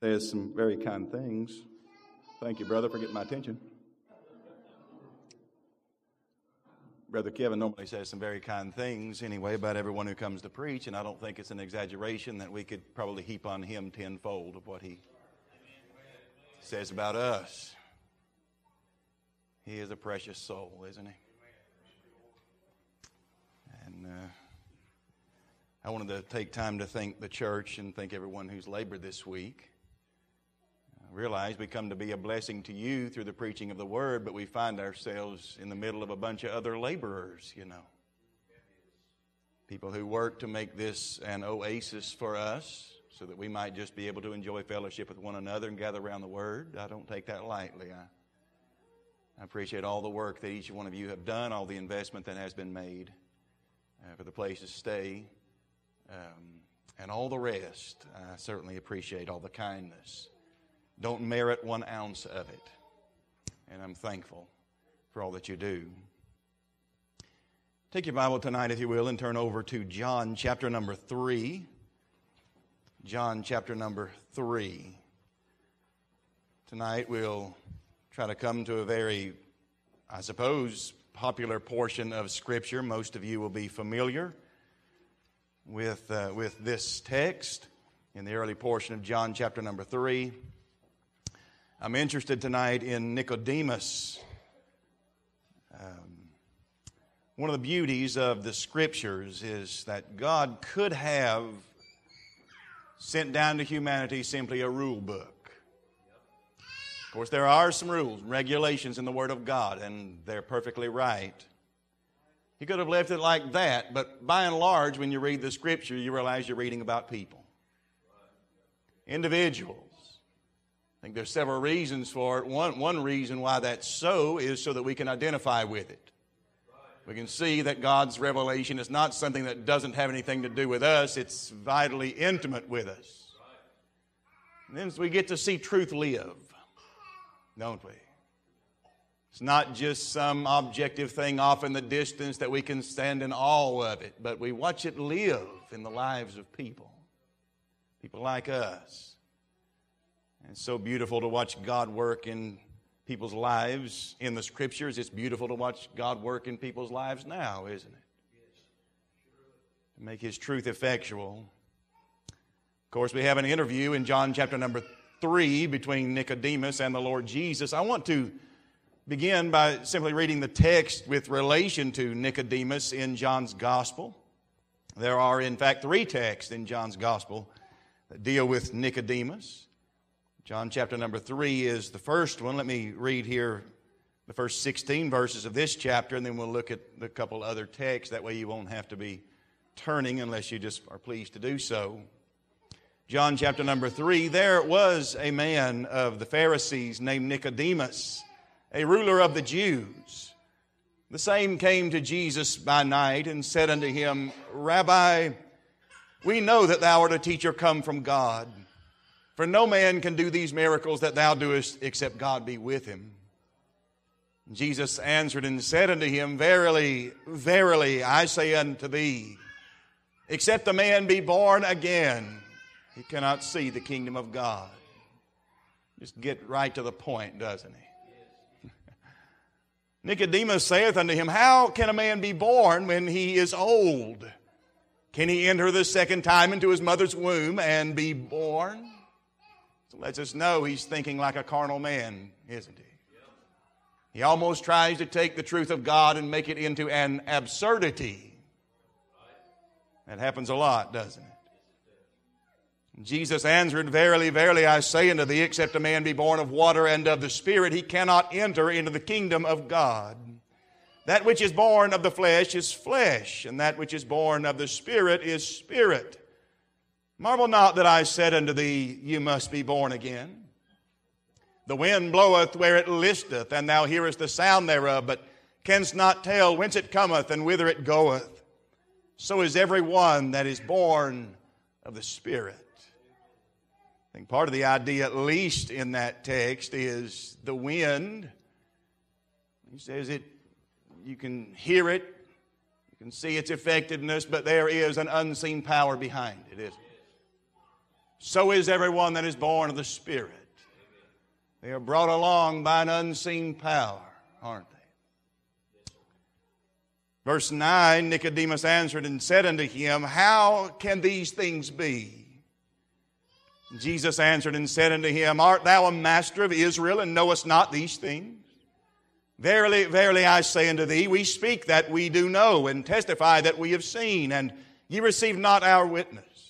says some very kind things. Thank you, brother, for getting my attention. Brother Kevin normally says some very kind things anyway about everyone who comes to preach, and I don't think it's an exaggeration that we could probably heap on him tenfold of what he says about us. He is a precious soul, isn't he? And uh, I wanted to take time to thank the church and thank everyone who's labored this week. Realize we come to be a blessing to you through the preaching of the word, but we find ourselves in the middle of a bunch of other laborers, you know. People who work to make this an oasis for us so that we might just be able to enjoy fellowship with one another and gather around the word. I don't take that lightly. I, I appreciate all the work that each one of you have done, all the investment that has been made uh, for the place to stay, um, and all the rest. I certainly appreciate all the kindness don't merit one ounce of it. And I'm thankful for all that you do. Take your Bible tonight, if you will, and turn over to John chapter number 3. John chapter number 3. Tonight we'll try to come to a very, I suppose, popular portion of Scripture. Most of you will be familiar with, uh, with this text in the early portion of John chapter number 3. I'm interested tonight in Nicodemus. Um, one of the beauties of the scriptures is that God could have sent down to humanity simply a rule book. Of course, there are some rules, regulations in the Word of God, and they're perfectly right. He could have left it like that, but by and large, when you read the scripture, you realize you're reading about people, individuals. I think there's several reasons for it. One, one reason why that's so is so that we can identify with it. We can see that God's revelation is not something that doesn't have anything to do with us, it's vitally intimate with us. And then we get to see truth live, don't we? It's not just some objective thing off in the distance that we can stand in awe of it, but we watch it live in the lives of people, people like us. It's so beautiful to watch God work in people's lives in the scriptures. It's beautiful to watch God work in people's lives now, isn't it? To make His truth effectual. Of course, we have an interview in John chapter number 3 between Nicodemus and the Lord Jesus. I want to begin by simply reading the text with relation to Nicodemus in John's gospel. There are, in fact, three texts in John's gospel that deal with Nicodemus. John chapter number 3 is the first one. Let me read here the first 16 verses of this chapter, and then we'll look at a couple other texts. That way you won't have to be turning unless you just are pleased to do so. John chapter number 3 There was a man of the Pharisees named Nicodemus, a ruler of the Jews. The same came to Jesus by night and said unto him, Rabbi, we know that thou art a teacher come from God. For no man can do these miracles that thou doest except God be with him. Jesus answered and said unto him, Verily, verily, I say unto thee, except a man be born again, he cannot see the kingdom of God. Just get right to the point, doesn't he? Nicodemus saith unto him, How can a man be born when he is old? Can he enter the second time into his mother's womb and be born? Lets us know he's thinking like a carnal man, isn't he? He almost tries to take the truth of God and make it into an absurdity. That happens a lot, doesn't it? Jesus answered, Verily, verily, I say unto thee, except a man be born of water and of the Spirit, he cannot enter into the kingdom of God. That which is born of the flesh is flesh, and that which is born of the Spirit is spirit. Marvel not that I said unto thee, You must be born again. The wind bloweth where it listeth, and thou hearest the sound thereof, but canst not tell whence it cometh and whither it goeth. So is every one that is born of the Spirit. I think part of the idea, at least in that text, is the wind. He says it, you can hear it, you can see its effectiveness, but there is an unseen power behind it, isn't it? So is everyone that is born of the Spirit. They are brought along by an unseen power, aren't they? Verse 9 Nicodemus answered and said unto him, How can these things be? Jesus answered and said unto him, Art thou a master of Israel and knowest not these things? Verily, verily, I say unto thee, we speak that we do know and testify that we have seen, and ye receive not our witness.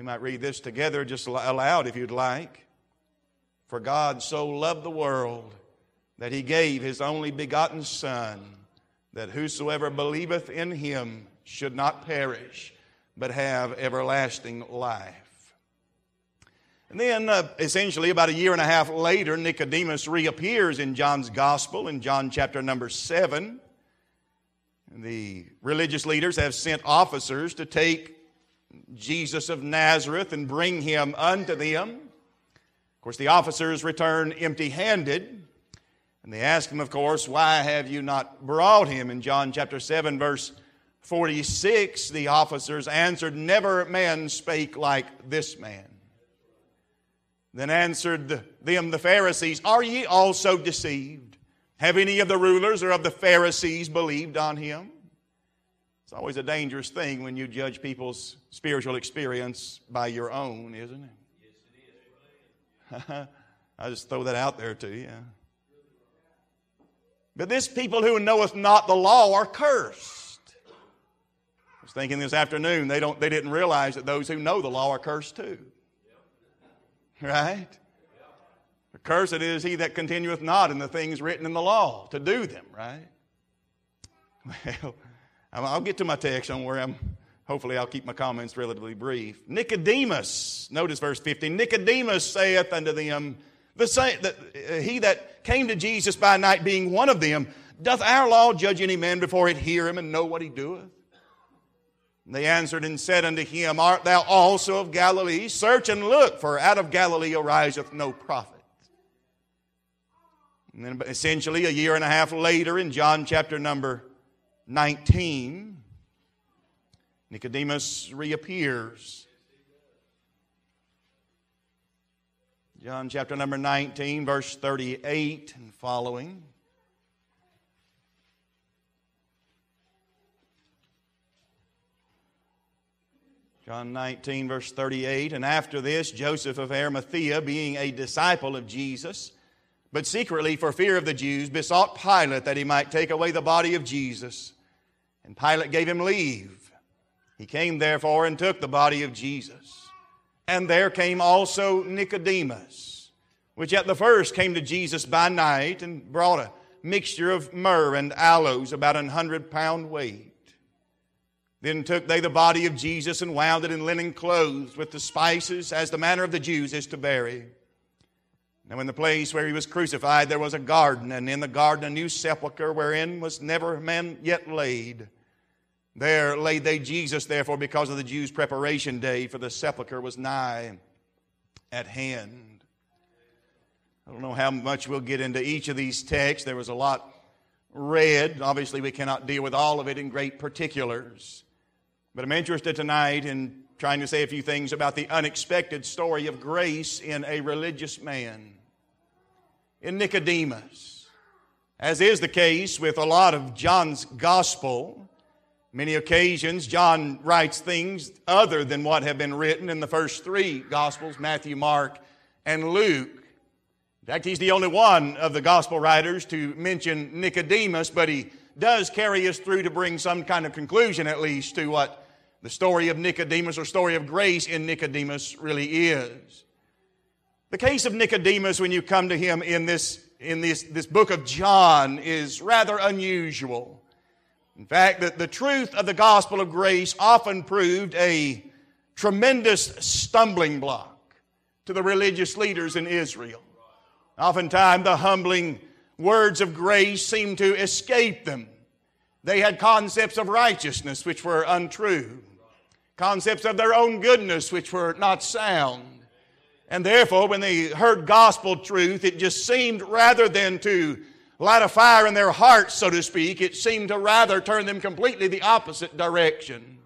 We might read this together just aloud if you'd like. For God so loved the world that he gave his only begotten Son, that whosoever believeth in him should not perish, but have everlasting life. And then, uh, essentially, about a year and a half later, Nicodemus reappears in John's Gospel in John chapter number 7. The religious leaders have sent officers to take Jesus of Nazareth and bring him unto them. Of course, the officers return empty handed. And they ask him, of course, why have you not brought him? In John chapter 7, verse 46, the officers answered, Never man spake like this man. Then answered them the Pharisees, Are ye also deceived? Have any of the rulers or of the Pharisees believed on him? It's always a dangerous thing when you judge people's spiritual experience by your own, isn't it? Yes, it is. I just throw that out there to you. But this people who knoweth not the law are cursed. I was thinking this afternoon, they, don't, they didn't realize that those who know the law are cursed too. Right? The cursed is he that continueth not in the things written in the law to do them, right? Well, I'll get to my text on where I'm. Hopefully, I'll keep my comments relatively brief. Nicodemus, notice verse 15. Nicodemus saith unto them, the same, uh, he that came to Jesus by night being one of them, doth our law judge any man before it hear him and know what he doeth? And they answered and said unto him, Art thou also of Galilee? Search and look, for out of Galilee ariseth no prophet. And then essentially a year and a half later in John chapter number 19, Nicodemus reappears. John chapter number 19, verse 38 and following. John 19, verse 38. And after this, Joseph of Arimathea, being a disciple of Jesus, but secretly for fear of the Jews, besought Pilate that he might take away the body of Jesus. And Pilate gave him leave. He came therefore and took the body of Jesus. And there came also Nicodemus, which at the first came to Jesus by night and brought a mixture of myrrh and aloes, about an hundred pound weight. Then took they the body of Jesus and wound it in linen clothes with the spices, as the manner of the Jews is to bury. Now, in the place where he was crucified, there was a garden, and in the garden a new sepulchre wherein was never man yet laid. There laid they Jesus, therefore, because of the Jews' preparation day, for the sepulchre was nigh at hand. I don't know how much we'll get into each of these texts. There was a lot read. Obviously, we cannot deal with all of it in great particulars. But I'm interested tonight in trying to say a few things about the unexpected story of grace in a religious man, in Nicodemus. As is the case with a lot of John's gospel, Many occasions, John writes things other than what have been written in the first three Gospels Matthew, Mark, and Luke. In fact, he's the only one of the Gospel writers to mention Nicodemus, but he does carry us through to bring some kind of conclusion, at least, to what the story of Nicodemus or story of grace in Nicodemus really is. The case of Nicodemus, when you come to him in this, in this, this book of John, is rather unusual. In fact, the, the truth of the gospel of grace often proved a tremendous stumbling block to the religious leaders in Israel. Oftentimes, the humbling words of grace seemed to escape them. They had concepts of righteousness which were untrue, concepts of their own goodness which were not sound. And therefore, when they heard gospel truth, it just seemed rather than to light a fire in their hearts, so to speak, it seemed to rather turn them completely the opposite direction.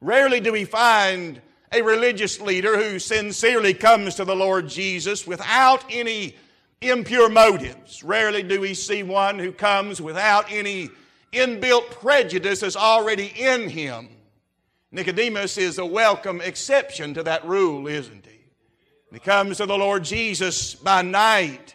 Rarely do we find a religious leader who sincerely comes to the Lord Jesus without any impure motives. Rarely do we see one who comes without any inbuilt prejudices already in him. Nicodemus is a welcome exception to that rule, isn't he? He comes to the Lord Jesus by night.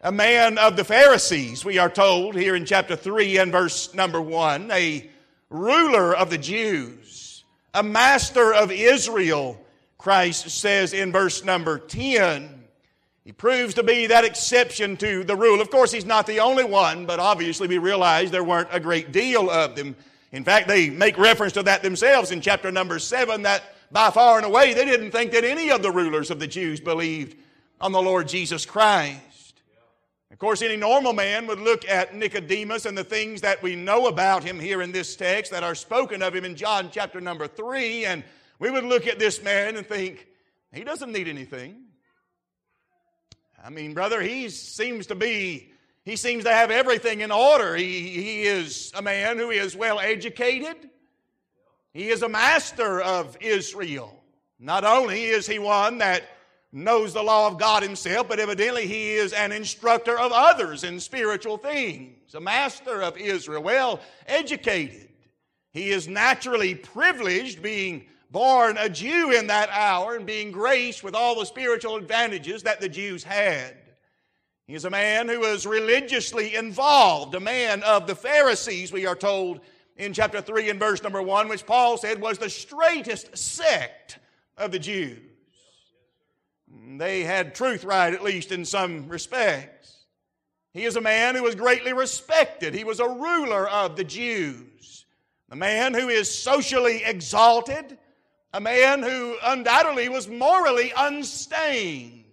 A man of the Pharisees, we are told here in chapter 3 and verse number 1, a ruler of the Jews, a master of Israel, Christ says in verse number 10. He proves to be that exception to the rule. Of course, he's not the only one, but obviously we realize there weren't a great deal of them. In fact, they make reference to that themselves in chapter number 7 that by far and away they didn't think that any of the rulers of the Jews believed on the Lord Jesus Christ. Of course, any normal man would look at Nicodemus and the things that we know about him here in this text that are spoken of him in John chapter number 3, and we would look at this man and think, he doesn't need anything. I mean, brother, he seems to be, he seems to have everything in order. He, he is a man who is well educated. He is a master of Israel. Not only is he one that knows the law of God himself, but evidently he is an instructor of others in spiritual things. A master of Israel, well educated. He is naturally privileged, being born a Jew in that hour and being graced with all the spiritual advantages that the Jews had. He is a man who was religiously involved, a man of the Pharisees, we are told in chapter 3 and verse number 1, which Paul said was the straightest sect of the Jews. They had truth right, at least in some respects. He is a man who was greatly respected. He was a ruler of the Jews. A man who is socially exalted, a man who undoubtedly was morally unstained.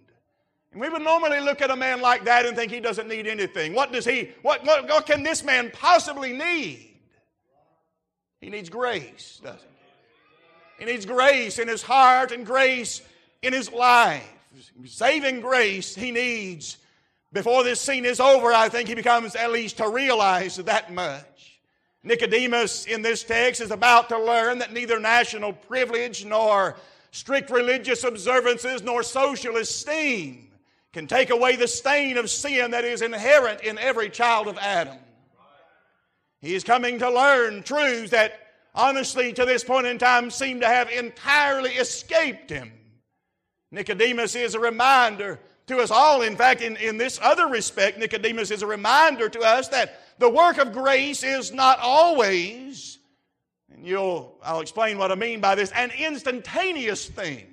And we would normally look at a man like that and think he doesn't need anything. What does he, what, what, what can this man possibly need? He needs grace, doesn't he? He needs grace in his heart and grace in his life. Saving grace he needs. Before this scene is over, I think he becomes at least to realize that much. Nicodemus in this text is about to learn that neither national privilege nor strict religious observances nor social esteem can take away the stain of sin that is inherent in every child of Adam. He is coming to learn truths that honestly to this point in time seem to have entirely escaped him. Nicodemus is a reminder to us all. In fact, in, in this other respect, Nicodemus is a reminder to us that the work of grace is not always, and you'll, I'll explain what I mean by this, an instantaneous thing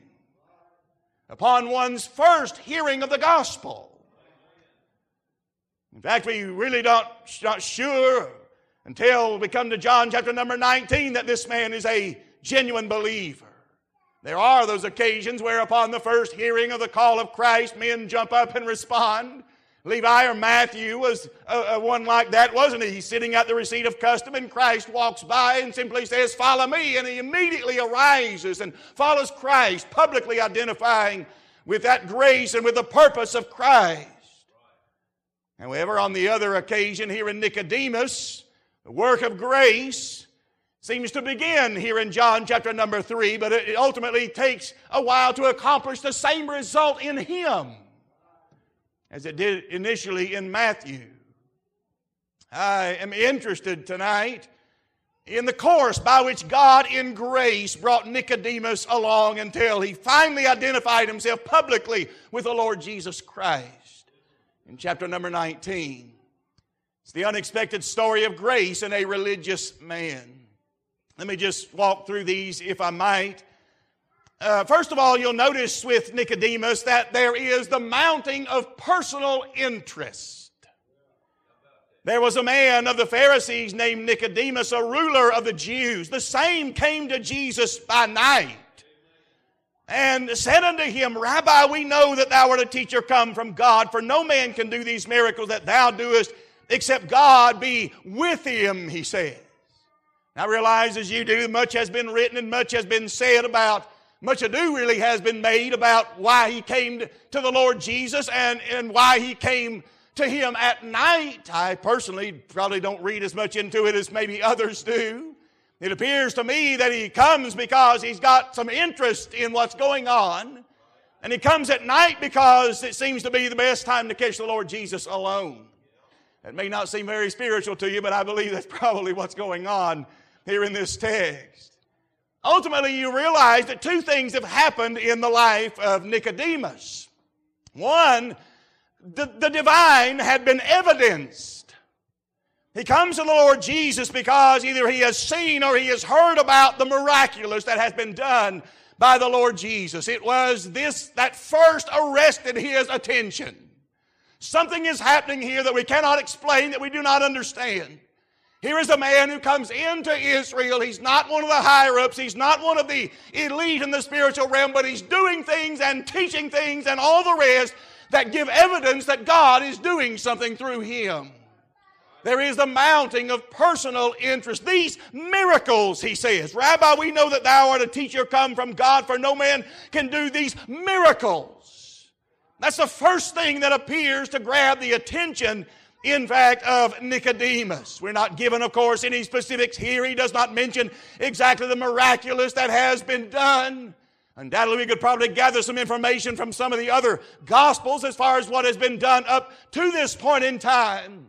upon one's first hearing of the gospel. In fact, we really don't, not sure until we come to John chapter number 19 that this man is a genuine believer. There are those occasions where, upon the first hearing of the call of Christ, men jump up and respond. Levi or Matthew was a, a one like that, wasn't he? He's sitting at the receipt of custom, and Christ walks by and simply says, Follow me. And he immediately arises and follows Christ, publicly identifying with that grace and with the purpose of Christ. However, on the other occasion, here in Nicodemus, the work of grace seems to begin here in John chapter number 3, but it ultimately takes a while to accomplish the same result in him as it did initially in Matthew. I am interested tonight in the course by which God in grace brought Nicodemus along until he finally identified himself publicly with the Lord Jesus Christ. In chapter number 19, it's the unexpected story of grace in a religious man. Let me just walk through these if I might. Uh, first of all, you'll notice with Nicodemus that there is the mounting of personal interest. There was a man of the Pharisees named Nicodemus, a ruler of the Jews. The same came to Jesus by night. and said unto him, Rabbi, we know that thou art a teacher come from God, for no man can do these miracles that thou doest except God be with him, he said. Now realize as you do, much has been written and much has been said about, much ado really has been made about why he came to the Lord Jesus and, and why he came to him at night. I personally probably don't read as much into it as maybe others do. It appears to me that he comes because he's got some interest in what's going on. And he comes at night because it seems to be the best time to catch the Lord Jesus alone. It may not seem very spiritual to you, but I believe that's probably what's going on here in this text. Ultimately, you realize that two things have happened in the life of Nicodemus. One, the, the divine had been evidenced. He comes to the Lord Jesus because either he has seen or he has heard about the miraculous that has been done by the Lord Jesus. It was this that first arrested his attention. Something is happening here that we cannot explain, that we do not understand. Here is a man who comes into Israel. He's not one of the higher ups. He's not one of the elite in the spiritual realm, but he's doing things and teaching things and all the rest that give evidence that God is doing something through him. There is the mounting of personal interest. These miracles, he says. Rabbi, we know that thou art a teacher come from God, for no man can do these miracles that's the first thing that appears to grab the attention, in fact, of Nicodemus. We're not given, of course, any specifics here. He does not mention exactly the miraculous that has been done. Undoubtedly, we could probably gather some information from some of the other Gospels as far as what has been done up to this point in time.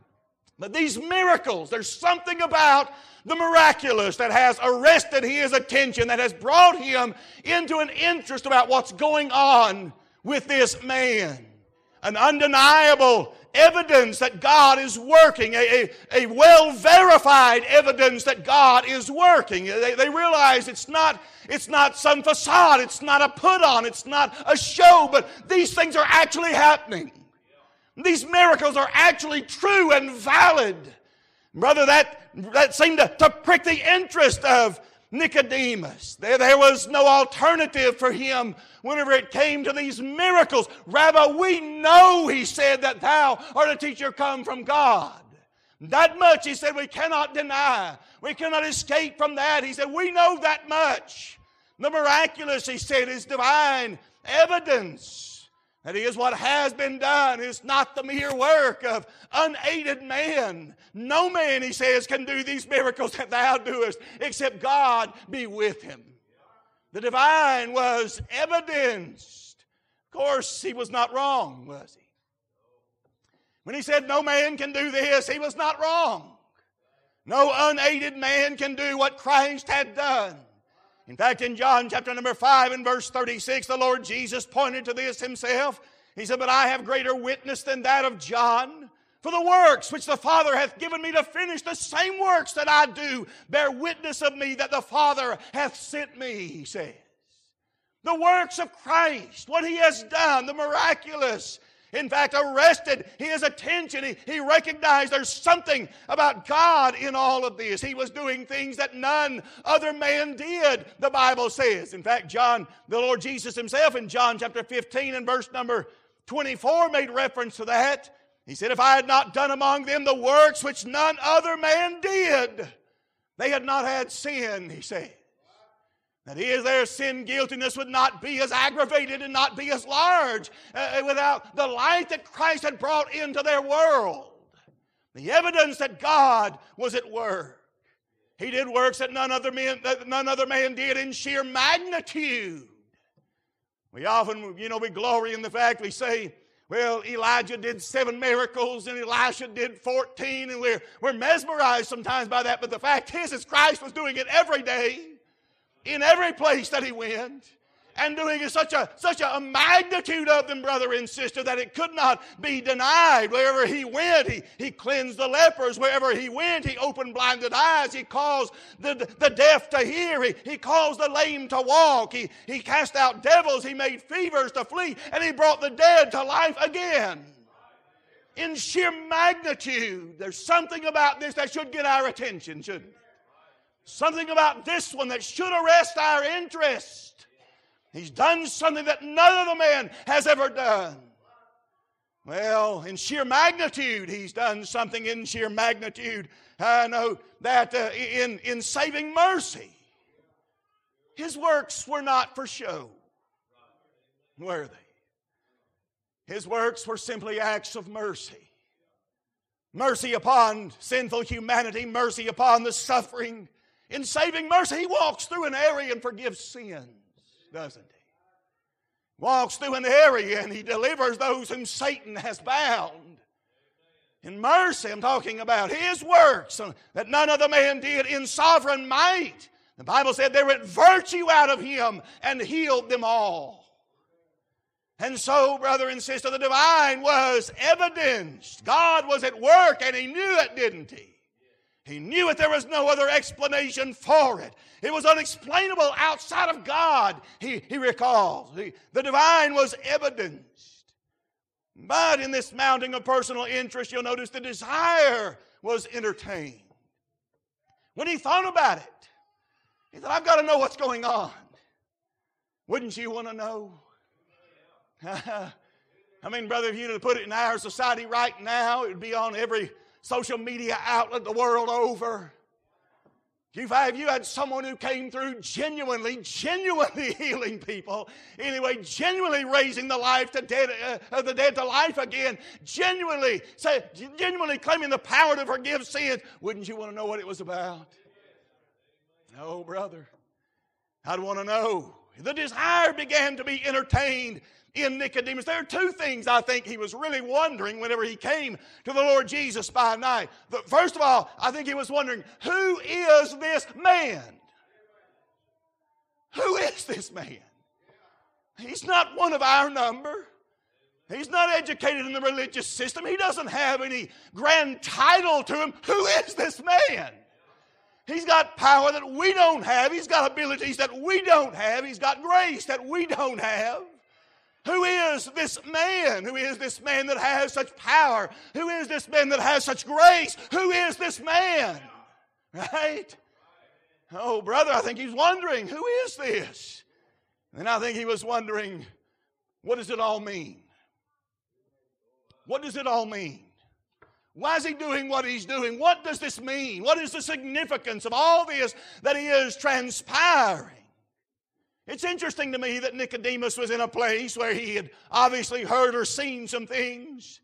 But these miracles, there's something about the miraculous that has arrested his attention, that has brought him into an interest about what's going on with this man. An undeniable evidence that God is working, a, a, a well verified evidence that God is working. They, they realize it's not, it's not some facade, it's not a put on, it's not a show, but these things are actually happening. These miracles are actually true and valid. Brother, that, that seemed to, to prick the interest of Nicodemus. There, there was no alternative for him whenever it came to these miracles. Rabbi, we know, he said, that thou art a teacher come from God. That much, he said, we cannot deny. We cannot escape from that. He said, we know that much. The miraculous, he said, is divine evidence. That is what has been done is not the mere work of unaided man. No man, he says, can do these miracles that thou doest except God be with him. The divine was evidenced. Of course, he was not wrong, was he? When he said no man can do this, he was not wrong. No unaided man can do what Christ had done. In fact, in John chapter number 5 and verse 36, the Lord Jesus pointed to this himself. He said, But I have greater witness than that of John. For the works which the Father hath given me to finish, the same works that I do, bear witness of me that the Father hath sent me, he says. The works of Christ, what he has done, the miraculous, in fact, arrested his attention. He, he recognized there's something about God in all of this. He was doing things that none other man did, the Bible says. In fact, John, the Lord Jesus himself in John chapter 15 and verse number 24 made reference to that. He said, If I had not done among them the works which none other man did, they had not had sin, he said. That is, their sin guiltiness would not be as aggravated and not be as large uh, without the light that Christ had brought into their world. The evidence that God was at work. He did works that none other, man, none other man did in sheer magnitude. We often, you know, we glory in the fact we say, well, Elijah did seven miracles and Elisha did 14, and we're, we're mesmerized sometimes by that. But the fact is, is Christ was doing it every day in every place that he went and doing such a such a magnitude of them, brother and sister, that it could not be denied. Wherever he went, he, he cleansed the lepers. Wherever he went, he opened blinded eyes. He caused the, the deaf to hear. He, he caused the lame to walk. He, he cast out devils. He made fevers to flee. And he brought the dead to life again. In sheer magnitude, there's something about this that should get our attention, shouldn't it? Something about this one that should arrest our interest. He's done something that none of the man has ever done. Well, in sheer magnitude, he's done something in sheer magnitude. I know that uh, in, in saving mercy, his works were not for show, were they? His works were simply acts of mercy. Mercy upon sinful humanity, mercy upon the suffering. In saving mercy, he walks through an area and forgives sins, doesn't he? walks through an area and he delivers those whom Satan has bound. In mercy, I'm talking about his works that none other man did in sovereign might. The Bible said there went virtue out of him and healed them all. And so, brother and sister, the divine was evidenced. God was at work and he knew it, didn't he? He knew it. There was no other explanation for it. It was unexplainable outside of God, he, he recalls. He, the divine was evidenced. But in this mounting of personal interest, you'll notice the desire was entertained. When he thought about it, he thought, I've got to know what's going on. Wouldn't you want to know? I mean, brother, if you were to put it in our society right now, it would be on every social media outlet the world over. You have you had someone who came through genuinely, genuinely healing people. Anyway, genuinely raising the life to dead, uh, the dead to life again. Genuinely, say, genuinely claiming the power to forgive sins. Wouldn't you want to know what it was about? No, brother. I'd want to know. The desire began to be entertained in Nicodemus. There are two things I think he was really wondering whenever he came to the Lord Jesus by night. First of all, I think he was wondering, who is this man? Who is this man? He's not one of our number. He's not educated in the religious system. He doesn't have any grand title to him. Who is this man? He's got power that we don't have. He's got abilities that we don't have. He's got grace that we don't have. Who is this man? Who is this man that has such power? Who is this man that has such grace? Who is this man? Right? Oh, brother, I think he's wondering, who is this? And I think he was wondering, what does it all mean? What does it all mean? Why is he doing what he's doing? What does this mean? What is the significance of all this that he is transpiring? It's interesting to me that Nicodemus was in a place where he had obviously heard or seen some things,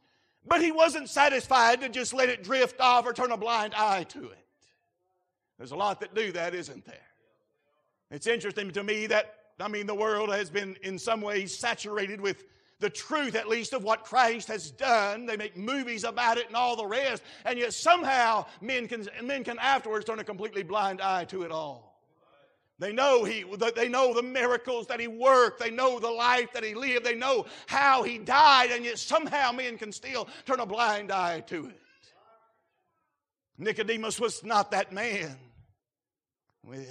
but he wasn't satisfied to just let it drift off or turn a blind eye to it. There's a lot that do that, isn't there? It's interesting to me that, I mean, the world has been in some ways saturated with the truth, at least, of what Christ has done. They make movies about it and all the rest, and yet somehow men can, men can afterwards turn a completely blind eye to it all. They know he they know the miracles that he worked. They know the life that he lived. They know how he died, and yet somehow men can still turn a blind eye to it. Nicodemus was not that man.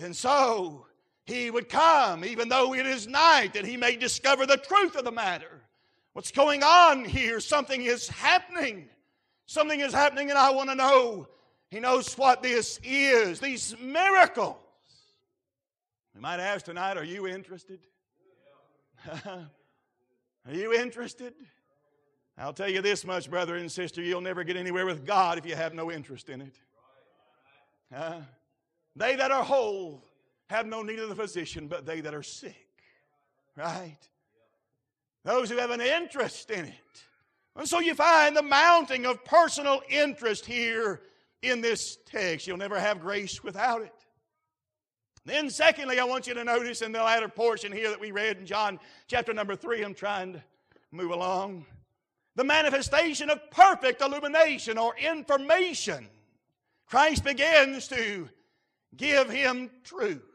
And so he would come, even though it is night, that he may discover the truth of the matter. What's going on here? Something is happening. Something is happening, and I want to know. He knows what this is. These miracles we might ask tonight, are you interested? are you interested? I'll tell you this much, brother and sister, you'll never get anywhere with God if you have no interest in it. Uh, they that are whole have no need of the physician, but they that are sick. Right? Those who have an interest in it. And so you find the mounting of personal interest here in this text. You'll never have grace without it. Then, secondly, I want you to notice in the latter portion here that we read in John chapter number three, I'm trying to move along, the manifestation of perfect illumination or information. Christ begins to give him truth.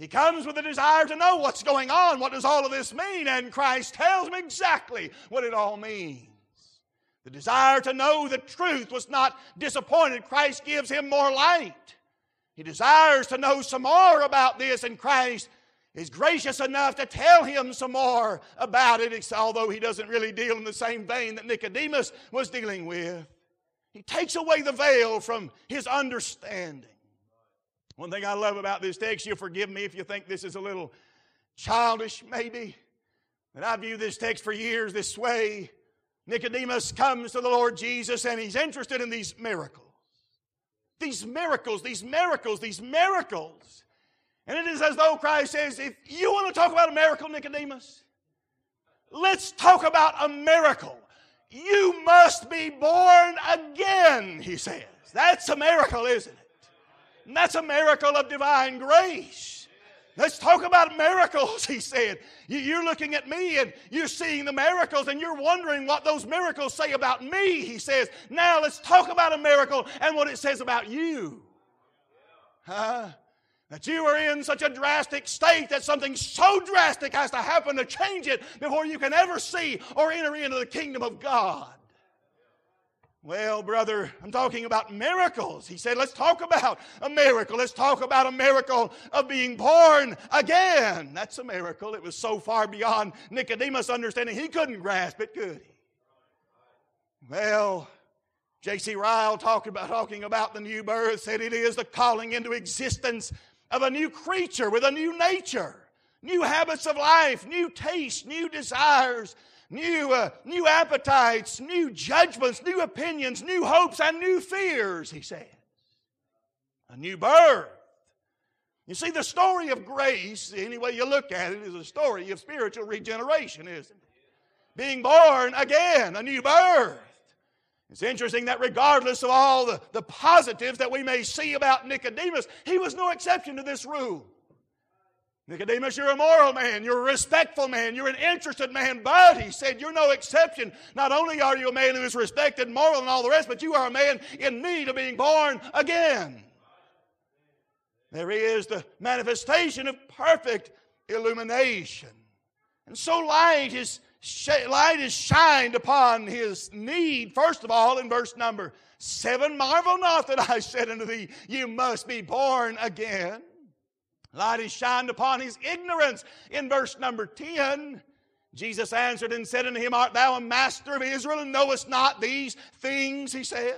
He comes with a desire to know what's going on. What does all of this mean? And Christ tells him exactly what it all means. The desire to know the truth was not disappointed. Christ gives him more light. He desires to know some more about this, and Christ is gracious enough to tell him some more about it, although he doesn't really deal in the same vein that Nicodemus was dealing with. He takes away the veil from his understanding. One thing I love about this text, you'll forgive me if you think this is a little childish, maybe. But I view this text for years this way. Nicodemus comes to the Lord Jesus and he's interested in these miracles. These miracles, these miracles, these miracles. And it is as though Christ says, if you want to talk about a miracle, Nicodemus, let's talk about a miracle. You must be born again, he says. That's a miracle, isn't it? And that's a miracle of divine grace. Let's talk about miracles, he said. You're looking at me and you're seeing the miracles and you're wondering what those miracles say about me, he says. Now let's talk about a miracle and what it says about you. Huh? That you are in such a drastic state that something so drastic has to happen to change it before you can ever see or enter into the kingdom of God. Well, brother, I'm talking about miracles. He said, let's talk about a miracle. Let's talk about a miracle of being born again. That's a miracle. It was so far beyond Nicodemus' understanding, he couldn't grasp it, could he? Well, J.C. Ryle talking about, talking about the new birth said it is the calling into existence of a new creature with a new nature, new habits of life, new tastes, new desires, new, uh, new appetites, new judgments, new opinions, new hopes, and new fears, he says. A new birth. You see, the story of grace, any way you look at it, is a story of spiritual regeneration, isn't it? Being born again, a new birth. It's interesting that regardless of all the, the positives that we may see about Nicodemus, he was no exception to this rule. Nicodemus, you're a moral man. You're a respectful man. You're an interested man. But, he said, you're no exception. Not only are you a man who is respected, moral, and all the rest, but you are a man in need of being born again. There is the manifestation of perfect illumination. And so light is, light is shined upon his need, first of all, in verse number seven. Marvel not that I said unto thee, You must be born again. Light is shined upon his ignorance. In verse number 10, Jesus answered and said unto him, Art thou a master of Israel and knowest not these things? He says.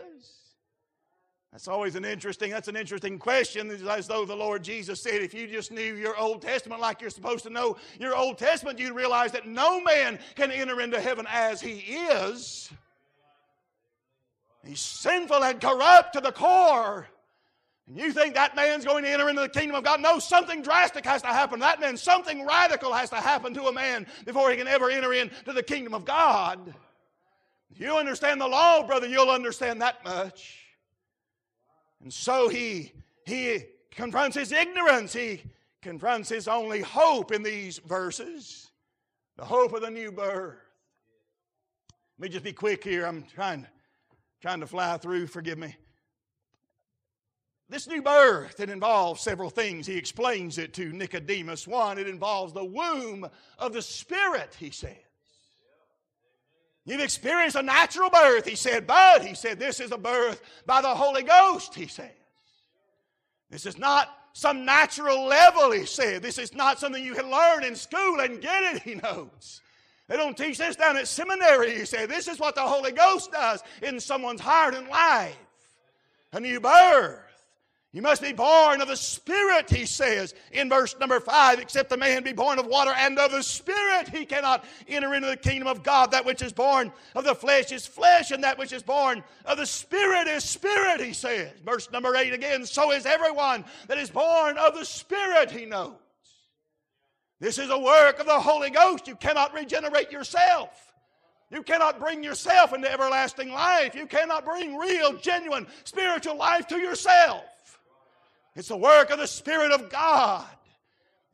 That's always an interesting, that's an interesting question, as though the Lord Jesus said, if you just knew your Old Testament like you're supposed to know your Old Testament, you'd realize that no man can enter into heaven as he is. He's sinful and corrupt to the core. And you think that man's going to enter into the kingdom of God? No, something drastic has to happen that man. Something radical has to happen to a man before he can ever enter into the kingdom of God. If you understand the law, brother, you'll understand that much. And so he, he confronts his ignorance. He confronts his only hope in these verses the hope of the new birth. Let me just be quick here. I'm trying, trying to fly through. Forgive me. This new birth, it involves several things. He explains it to Nicodemus. One, it involves the womb of the Spirit, he says. You've experienced a natural birth, he said, but he said, this is a birth by the Holy Ghost, he says. This is not some natural level, he said. This is not something you can learn in school and get it, he knows. They don't teach this down at seminary, he said. This is what the Holy Ghost does in someone's heart and life. A new birth. You must be born of the Spirit, he says in verse number five. Except the man be born of water and of the Spirit, he cannot enter into the kingdom of God. That which is born of the flesh is flesh, and that which is born of the Spirit is spirit, he says. Verse number eight again. So is everyone that is born of the Spirit, he knows. This is a work of the Holy Ghost. You cannot regenerate yourself. You cannot bring yourself into everlasting life. You cannot bring real, genuine spiritual life to yourself. It's the work of the Spirit of God.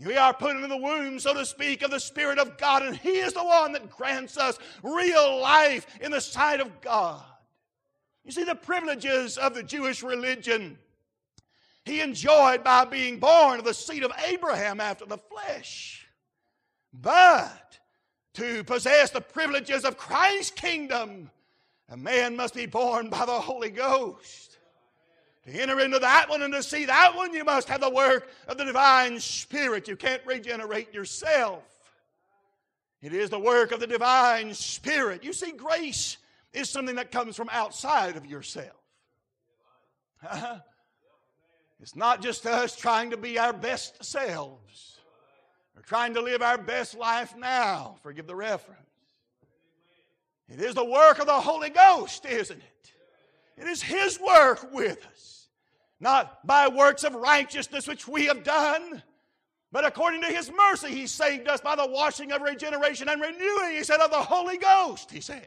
We are put into the womb, so to speak, of the Spirit of God, and He is the one that grants us real life in the sight of God. You see, the privileges of the Jewish religion he enjoyed by being born of the seed of Abraham after the flesh. But to possess the privileges of Christ's kingdom, a man must be born by the Holy Ghost. To enter into that one and to see that one, you must have the work of the divine Spirit. You can't regenerate yourself. It is the work of the divine Spirit. You see, grace is something that comes from outside of yourself. Uh-huh. It's not just us trying to be our best selves We're trying to live our best life now. Forgive the reference. It is the work of the Holy Ghost, isn't it? It is His work with us. Not by works of righteousness which we have done, but according to His mercy, He saved us by the washing of regeneration and renewing, He said, of the Holy Ghost, He says.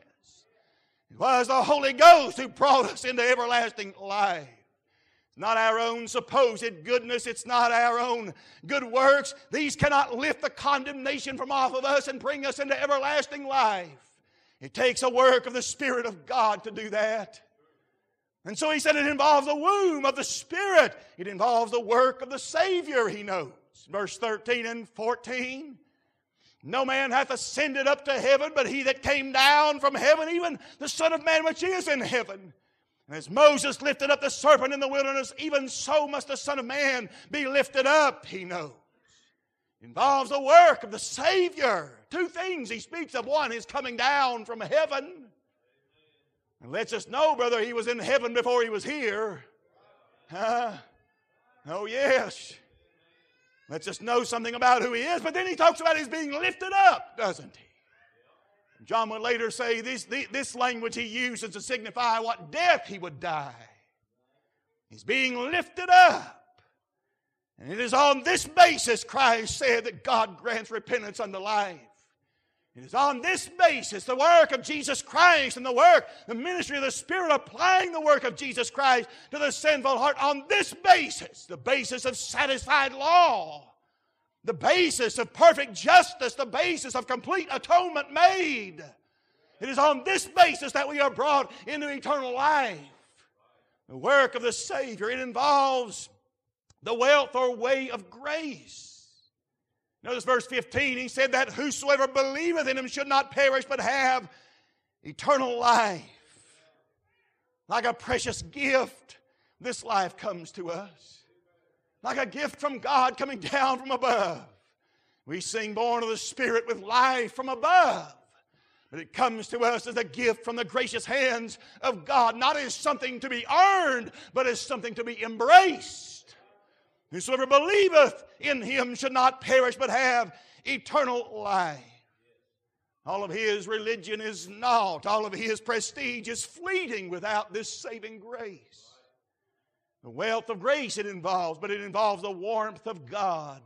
It was the Holy Ghost who brought us into everlasting life. It's not our own supposed goodness. It's not our own good works. These cannot lift the condemnation from off of us and bring us into everlasting life. It takes a work of the Spirit of God to do that. And so he said it involves the womb of the Spirit. It involves the work of the Savior, he knows. Verse 13 and 14. No man hath ascended up to heaven, but he that came down from heaven, even the Son of Man which is in heaven. And as Moses lifted up the serpent in the wilderness, even so must the Son of Man be lifted up, he knows. It involves the work of the Savior. Two things he speaks of. One is coming down from heaven. And lets us know, brother, he was in heaven before he was here. Huh? Oh, yes. Lets us know something about who he is, but then he talks about his being lifted up, doesn't he? John would later say this, this language he uses to signify what death he would die. He's being lifted up. And it is on this basis, Christ said, that God grants repentance unto life. It is on this basis, the work of Jesus Christ and the work, the ministry of the Spirit applying the work of Jesus Christ to the sinful heart, on this basis, the basis of satisfied law, the basis of perfect justice, the basis of complete atonement made. It is on this basis that we are brought into eternal life. The work of the Savior, it involves the wealth or way of grace. Notice verse 15. He said that whosoever believeth in him should not perish but have eternal life. Like a precious gift, this life comes to us. Like a gift from God coming down from above. We sing, Born of the Spirit with life from above. But it comes to us as a gift from the gracious hands of God, not as something to be earned, but as something to be embraced. Whosoever believeth in him should not perish but have eternal life. All of his religion is naught. All of his prestige is fleeting without this saving grace. The wealth of grace it involves, but it involves the warmth of God.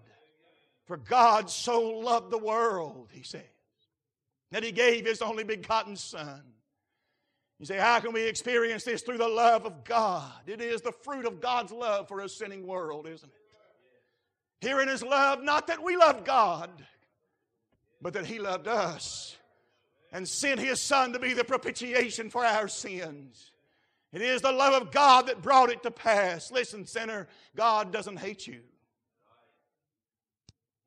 For God so loved the world, he says, that he gave his only begotten Son you say, how can we experience this through the love of God? It is the fruit of God's love for a sinning world, isn't it? Herein is love, not that we loved God, but that He loved us and sent His Son to be the propitiation for our sins. It is the love of God that brought it to pass. Listen, sinner, God doesn't hate you.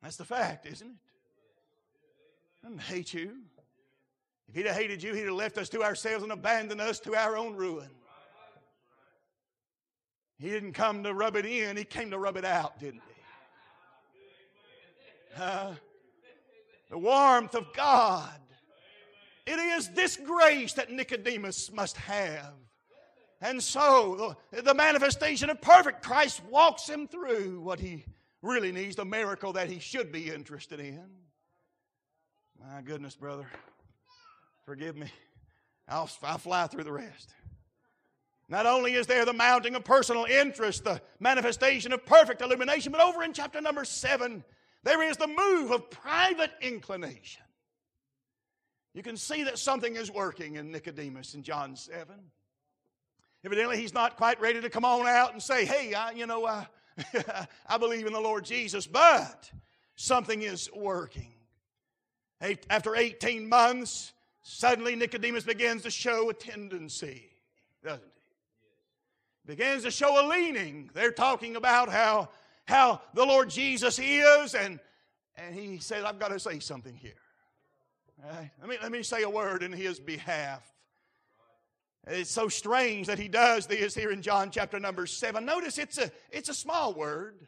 That's the fact, isn't it? He doesn't hate you. If he'd have hated you, he'd have left us to ourselves and abandoned us to our own ruin. He didn't come to rub it in, he came to rub it out, didn't he? Uh, the warmth of God. It is this grace that Nicodemus must have. And so, the, the manifestation of perfect Christ walks him through what he really needs, the miracle that he should be interested in. My goodness, brother. Forgive me. I'll, I'll fly through the rest. Not only is there the mounting of personal interest, the manifestation of perfect illumination, but over in chapter number seven, there is the move of private inclination. You can see that something is working in Nicodemus in John 7. Evidently, he's not quite ready to come on out and say, Hey, I, you know, I, I believe in the Lord Jesus, but something is working. After 18 months, Suddenly, Nicodemus begins to show a tendency, doesn't he? Begins to show a leaning. They're talking about how, how the Lord Jesus is, and, and he said, I've got to say something here. Right? Let, me, let me say a word in his behalf. It's so strange that he does this here in John chapter number 7. Notice it's a, it's a small word,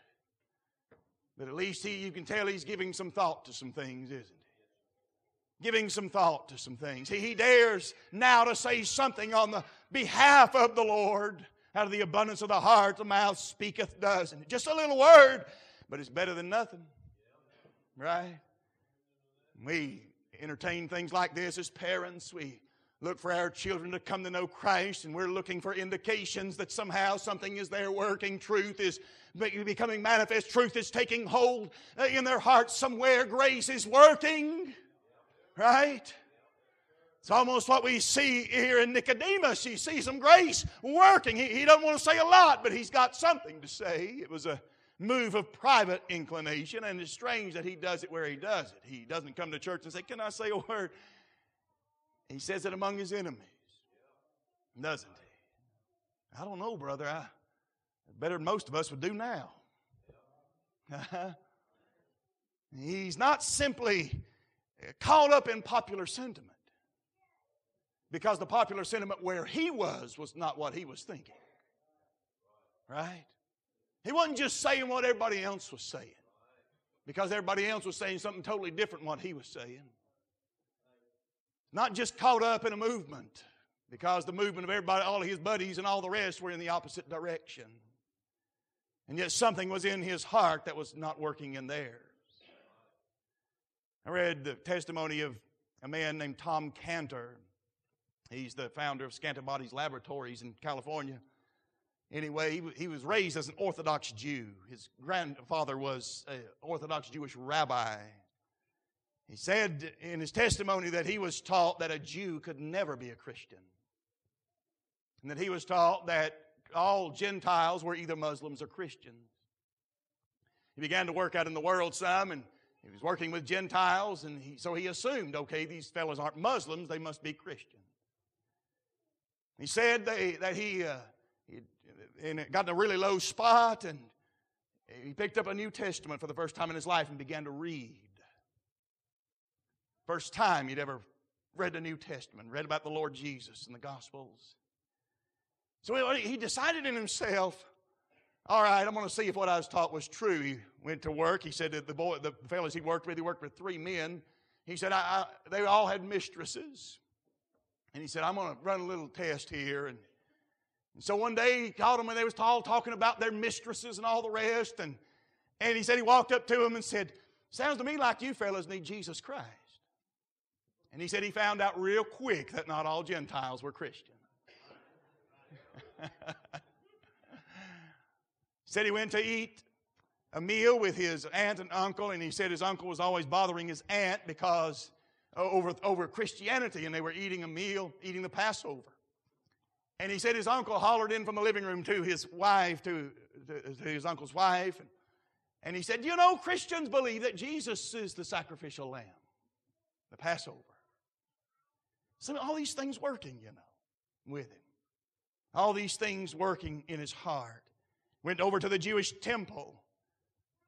but at least he, you can tell he's giving some thought to some things, isn't giving some thought to some things. He, he dares now to say something on the behalf of the Lord. Out of the abundance of the heart, the mouth speaketh, does. And? Just a little word, but it's better than nothing. Right? We entertain things like this as parents. We look for our children to come to know Christ, and we're looking for indications that somehow something is there working. Truth is becoming manifest. Truth is taking hold uh, in their hearts somewhere. Grace is working. Right? It's almost what we see here in Nicodemus. He sees some grace working. He, he doesn't want to say a lot, but he's got something to say. It was a move of private inclination, and it's strange that he does it where he does it. He doesn't come to church and say, Can I say a word? He says it among his enemies, doesn't he? I don't know, brother. I, better than most of us would do now. He's not simply caught up in popular sentiment because the popular sentiment where he was was not what he was thinking. Right? He wasn't just saying what everybody else was saying because everybody else was saying something totally different from what he was saying. Not just caught up in a movement because the movement of everybody, all of his buddies and all the rest were in the opposite direction. And yet something was in his heart that was not working in theirs. I read the testimony of a man named Tom Cantor. He's the founder of Scantibodies Laboratories in California. Anyway, he, he was raised as an Orthodox Jew. His grandfather was an Orthodox Jewish rabbi. He said in his testimony that he was taught that a Jew could never be a Christian. And that he was taught that all Gentiles were either Muslims or Christians. He began to work out in the world some, and he was working with Gentiles, and he, so he assumed, okay, these fellows aren't Muslims, they must be Christians. He said they, that he, uh, he got in a really low spot, and he picked up a New Testament for the first time in his life and began to read. First time he'd ever read the New Testament, read about the Lord Jesus and the Gospels. So he decided in himself, all right, I'm going to see if what I was taught was true. He went to work. He said that the boy, the fellows he worked with, he worked with three men. He said I, I, they all had mistresses, and he said I'm going to run a little test here. And, and so one day he called them, and they was all talking about their mistresses and all the rest. And and he said he walked up to them and said, "Sounds to me like you fellows need Jesus Christ." And he said he found out real quick that not all Gentiles were Christians. said he went to eat a meal with his aunt and uncle, and he said his uncle was always bothering his aunt because over, over Christianity, and they were eating a meal, eating the Passover. And he said his uncle hollered in from the living room to his wife, to, to, to his uncle's wife, and, and he said, You know, Christians believe that Jesus is the sacrificial lamb, the Passover. So all these things working, you know, with him. All these things working in his heart. Went over to the Jewish temple.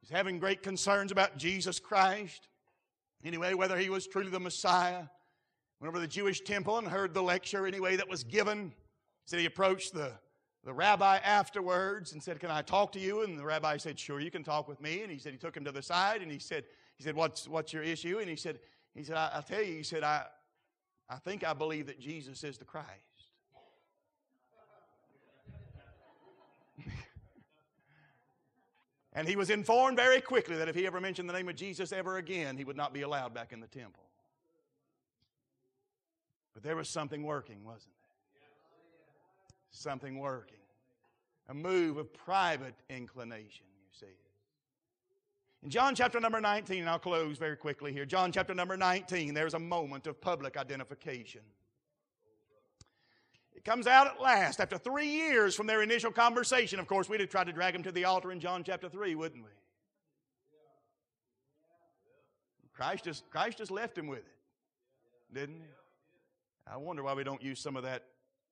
He's having great concerns about Jesus Christ. Anyway, whether he was truly the Messiah. Went over to the Jewish temple and heard the lecture anyway that was given. Said he approached the, the rabbi afterwards and said, Can I talk to you? And the rabbi said, Sure, you can talk with me. And he said he took him to the side and he said, he said, What's what's your issue? And he said, he said, I, will tell you, he said, I I think I believe that Jesus is the Christ. and he was informed very quickly that if he ever mentioned the name of Jesus ever again, he would not be allowed back in the temple. But there was something working, wasn't there? Something working. A move of private inclination, you see. In John chapter number 19, and I'll close very quickly here. John chapter number 19, there's a moment of public identification. It comes out at last after three years from their initial conversation. Of course, we'd have tried to drag him to the altar in John chapter 3, wouldn't we? Christ just, Christ just left him with it, didn't he? I wonder why we don't use some of that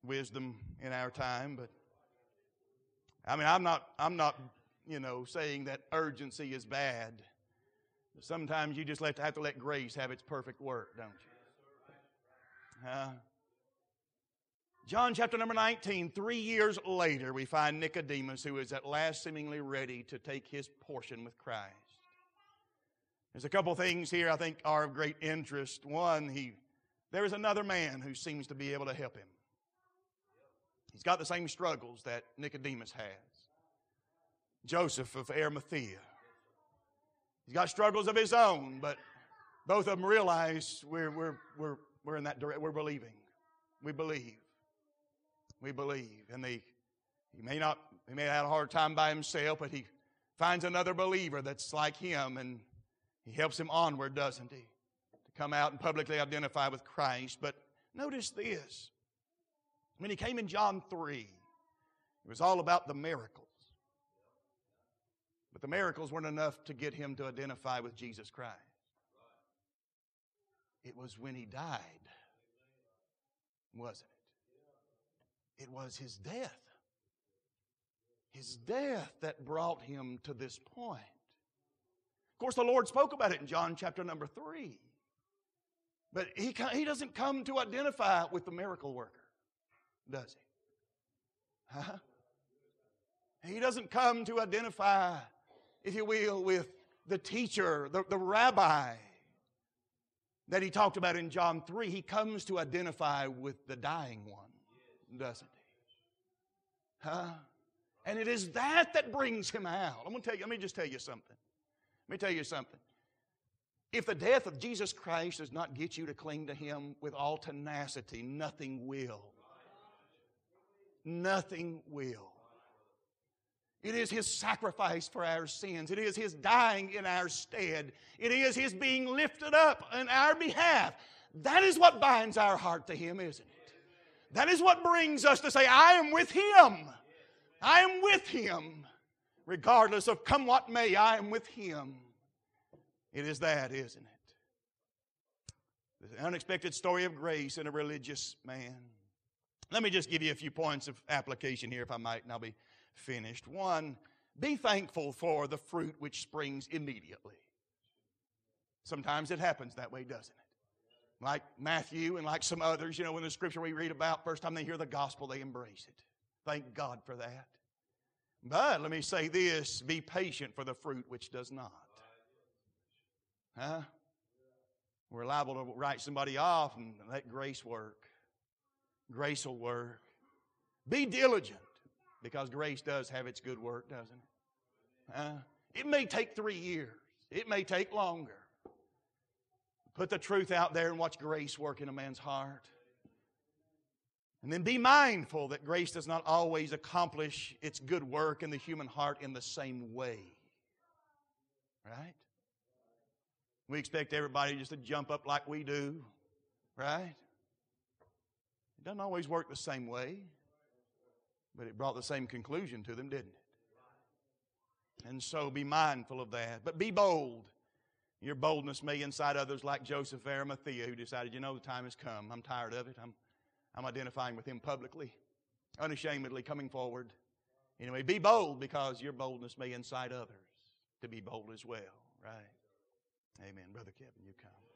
wisdom in our time, but I mean, I'm not, I'm not you know, saying that urgency is bad. Sometimes you just have to, have to let grace have its perfect work, don't you? Uh, John chapter number 19, three years later, we find Nicodemus, who is at last seemingly ready to take his portion with Christ. There's a couple things here I think are of great interest. One, he, there is another man who seems to be able to help him. He's got the same struggles that Nicodemus has. Joseph of Arimathea. He's got struggles of his own, but both of them realize we're, we're, we're, we're in that direction. We're believing. We believe. We believe. And they, he may not, he may have had a hard time by himself, but he finds another believer that's like him and he helps him onward, doesn't he? To come out and publicly identify with Christ. But notice this. When he came in John 3, it was all about the miracles. But the miracles weren't enough to get him to identify with Jesus Christ. It was when he died, wasn't it? It was his death. His death that brought him to this point. Of course, the Lord spoke about it in John chapter number 3. But he, he doesn't come to identify with the miracle worker, does he? Huh? He doesn't come to identify, if you will, with the teacher, the, the rabbi that he talked about in John 3. He comes to identify with the dying one, doesn't he? Huh? And it is that that brings him out. I'm going to tell you, let me just tell you something. Let me tell you something. If the death of Jesus Christ does not get you to cling to him with all tenacity, nothing will. Nothing will. It is His sacrifice for our sins. It is His dying in our stead. It is His being lifted up in our behalf. That is what binds our heart to Him, isn't it? That is what brings us to say, I am with Him. I am with him. Regardless of come what may, I am with him. It is that, isn't it? The unexpected story of grace in a religious man. Let me just give you a few points of application here, if I might, and I'll be finished. One, be thankful for the fruit which springs immediately. Sometimes it happens that way, doesn't it? Like Matthew and like some others, you know, in the scripture we read about, first time they hear the gospel, they embrace it. Thank God for that. But let me say this be patient for the fruit which does not. Huh? We're liable to write somebody off and let grace work. Grace will work. Be diligent because grace does have its good work, doesn't it? Huh? It may take three years, it may take longer. Put the truth out there and watch grace work in a man's heart. And then be mindful that grace does not always accomplish its good work in the human heart in the same way. Right? We expect everybody just to jump up like we do. Right? It doesn't always work the same way, but it brought the same conclusion to them, didn't it? And so be mindful of that. But be bold. Your boldness may incite others like Joseph Arimathea, who decided, you know, the time has come. I'm tired of it. I'm I'm identifying with him publicly, unashamedly coming forward. Anyway, be bold because your boldness may incite others to be bold as well, right? Amen. Brother Kevin, you come.